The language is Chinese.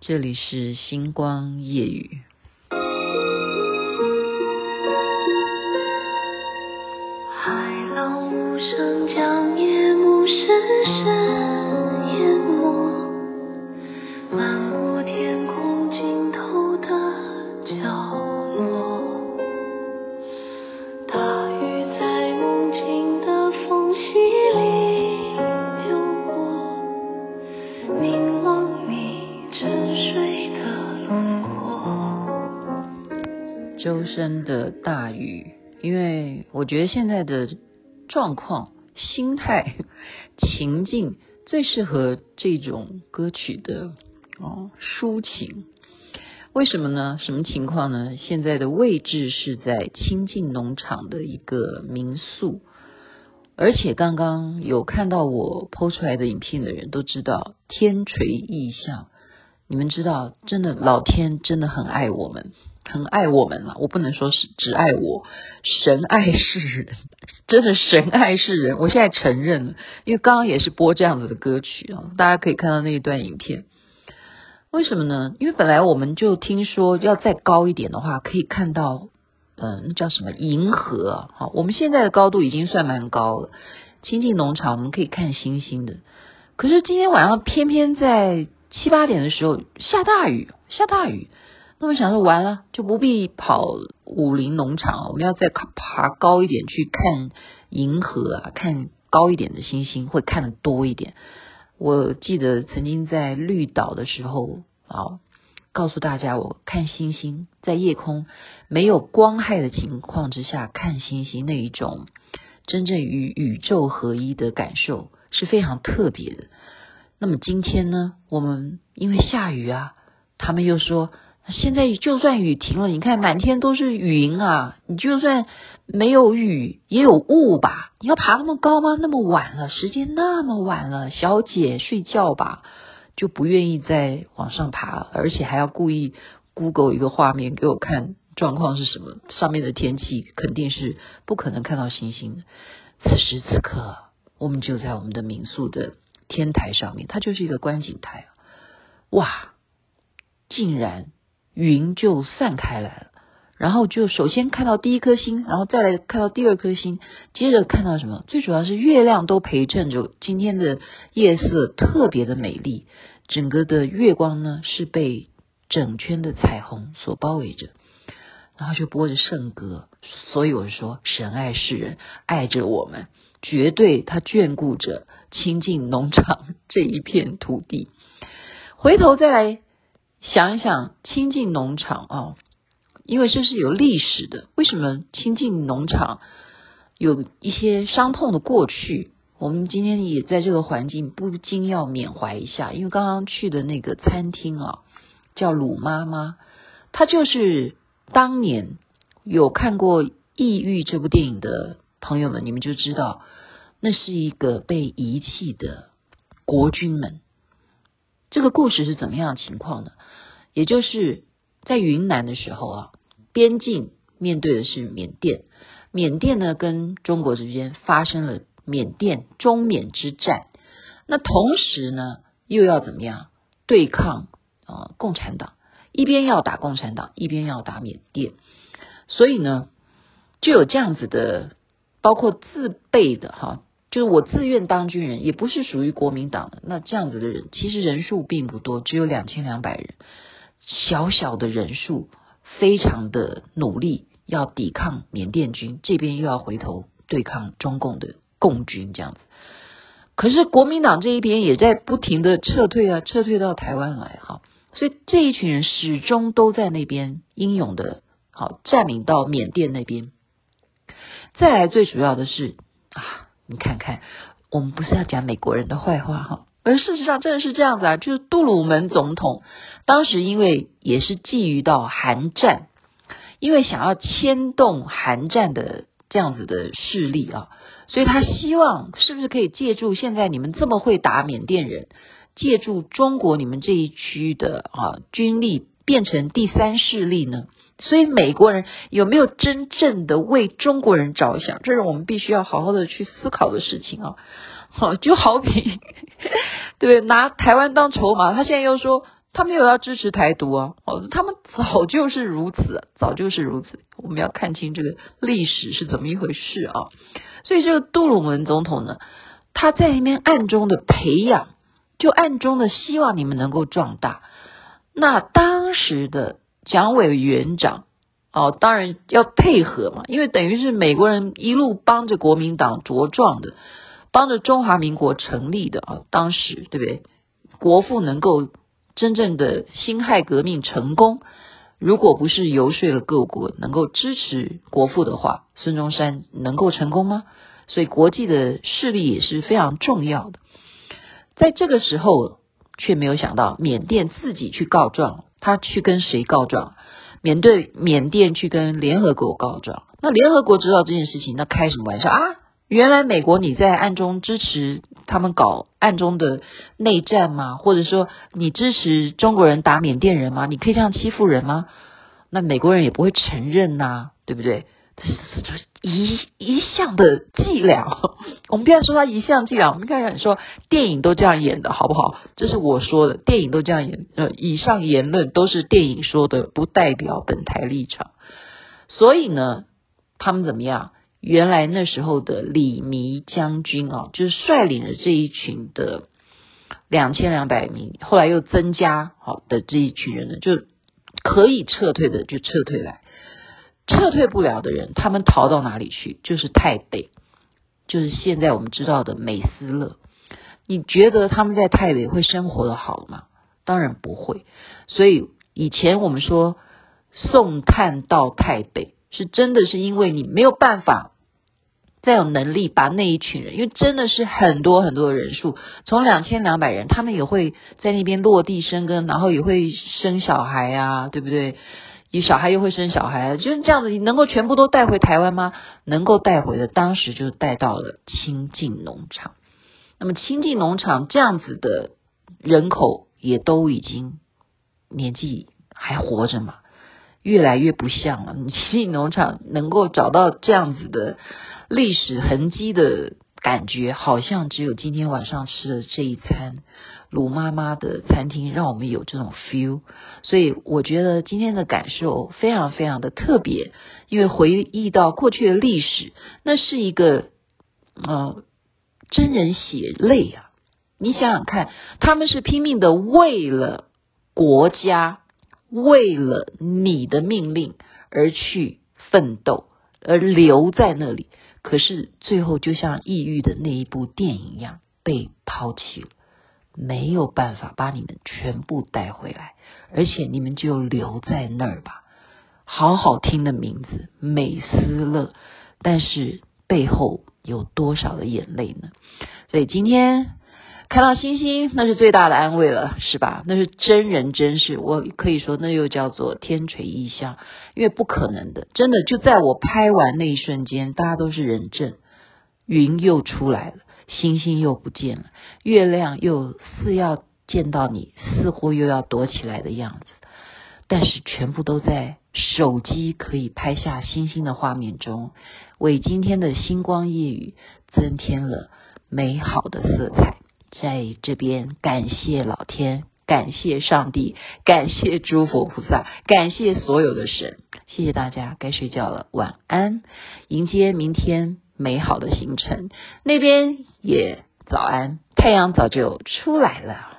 这里是星光夜雨。海浪无声将夜幕深深淹没，因为我觉得现在的状况、心态、情境最适合这种歌曲的哦抒情。为什么呢？什么情况呢？现在的位置是在清境农场的一个民宿，而且刚刚有看到我 PO 出来的影片的人都知道天垂异象。你们知道，真的老天真的很爱我们。很爱我们了，我不能说是只爱我，神爱世人，真的神爱世人。我现在承认了，因为刚刚也是播这样子的歌曲啊，大家可以看到那一段影片。为什么呢？因为本来我们就听说要再高一点的话，可以看到，嗯、那叫什么银河？好，我们现在的高度已经算蛮高了。亲近农场我们可以看星星的，可是今天晚上偏偏在七八点的时候下大雨，下大雨。那我想说，完了就不必跑武陵农场，我们要再爬高一点去看银河啊，看高一点的星星会看得多一点。我记得曾经在绿岛的时候啊，告诉大家，我看星星在夜空没有光害的情况之下看星星，那一种真正与宇宙合一的感受是非常特别的。那么今天呢，我们因为下雨啊，他们又说。现在就算雨停了，你看满天都是云啊！你就算没有雨，也有雾吧？你要爬那么高吗？那么晚了，时间那么晚了，小姐睡觉吧，就不愿意再往上爬了，而且还要故意 Google 一个画面给我看，状况是什么？上面的天气肯定是不可能看到星星的。此时此刻，我们就在我们的民宿的天台上面，它就是一个观景台，哇，竟然！云就散开来了，然后就首先看到第一颗星，然后再来看到第二颗星，接着看到什么？最主要是月亮都陪衬着今天的夜色，特别的美丽。整个的月光呢是被整圈的彩虹所包围着，然后就播着圣歌。所以我说，神爱世人，爱着我们，绝对他眷顾着亲近农场这一片土地。回头再来。想一想，亲近农场啊，因为这是有历史的。为什么亲近农场有一些伤痛的过去？我们今天也在这个环境不禁要缅怀一下。因为刚刚去的那个餐厅啊，叫鲁妈妈，她就是当年有看过《异域》这部电影的朋友们，你们就知道，那是一个被遗弃的国军们。这个故事是怎么样的情况呢？也就是在云南的时候啊，边境面对的是缅甸，缅甸呢跟中国之间发生了缅甸中缅之战，那同时呢又要怎么样对抗啊共产党？一边要打共产党，一边要打缅甸，所以呢就有这样子的，包括自备的哈。就是我自愿当军人，也不是属于国民党的。那这样子的人，其实人数并不多，只有两千两百人。小小的人数，非常的努力，要抵抗缅甸军，这边又要回头对抗中共的共军，这样子。可是国民党这一边也在不停的撤退啊，撤退到台湾来哈。所以这一群人始终都在那边英勇的，好占领到缅甸那边。再来最主要的是啊。你看看，我们不是要讲美国人的坏话哈，而事实上真的是这样子啊，就是杜鲁门总统当时因为也是觊觎到韩战，因为想要牵动韩战的这样子的势力啊，所以他希望是不是可以借助现在你们这么会打缅甸人，借助中国你们这一区的啊军力变成第三势力呢？所以美国人有没有真正的为中国人着想？这是我们必须要好好的去思考的事情啊！好，就好比 对，拿台湾当筹码，他现在又说他没有要支持台独啊，哦，他们早就是如此，早就是如此。我们要看清这个历史是怎么一回事啊。所以这个杜鲁门总统呢，他在那边暗中的培养，就暗中的希望你们能够壮大。那当时的蒋委员长哦，当然要配合嘛，因为等于是美国人一路帮着国民党茁壮的，帮着中华民国成立的啊。当时对不对？国父能够。真正的辛亥革命成功，如果不是游说了各国能够支持国父的话，孙中山能够成功吗？所以国际的势力也是非常重要的。在这个时候，却没有想到缅甸自己去告状，他去跟谁告状？缅对缅甸去跟联合国告状。那联合国知道这件事情，那开什么玩笑啊？原来美国你在暗中支持他们搞暗中的内战吗？或者说你支持中国人打缅甸人吗？你可以这样欺负人吗？那美国人也不会承认呐、对不对？这是一一向的 伎俩。我们不要说他一向伎俩，我们看看说电影都这样演的好不好？这是我说的，电影都这样演。呃，以上言论都是电影说的，不代表本台立场。所以呢，他们怎么样？原来那时候的李弥将军啊，就是率领了这一群的两千两百名，后来又增加好的这一群人呢，就可以撤退的就撤退来，撤退不了的人，他们逃到哪里去？就是泰北，就是现在我们知道的美斯乐。你觉得他们在泰北会生活得好吗？当然不会。所以以前我们说送炭到泰北。是真的是因为你没有办法再有能力把那一群人，因为真的是很多很多的人数，从两千两百人，他们也会在那边落地生根，然后也会生小孩啊，对不对？你小孩又会生小孩，就是这样子，你能够全部都带回台湾吗？能够带回的，当时就带到了清境农场。那么清境农场这样子的人口也都已经年纪还活着嘛？越来越不像了。你清境农场能够找到这样子的历史痕迹的感觉，好像只有今天晚上吃的这一餐鲁妈妈的餐厅让我们有这种 feel。所以我觉得今天的感受非常非常的特别，因为回忆到过去的历史，那是一个呃真人血泪啊！你想想看，他们是拼命的为了国家。为了你的命令而去奋斗，而留在那里，可是最后就像抑郁的那一部电影一样被抛弃了，没有办法把你们全部带回来，而且你们就留在那儿吧。好好听的名字，美斯乐，但是背后有多少的眼泪呢？所以今天。看到星星，那是最大的安慰了，是吧？那是真人真事，我可以说那又叫做天垂异象，因为不可能的，真的就在我拍完那一瞬间，大家都是人证，云又出来了，星星又不见了，月亮又似要见到你，似乎又要躲起来的样子，但是全部都在手机可以拍下星星的画面中，为今天的星光夜雨增添了美好的色彩。在这边感谢老天，感谢上帝，感谢诸佛菩萨，感谢所有的神，谢谢大家，该睡觉了，晚安，迎接明天美好的行程。那边也早安，太阳早就出来了。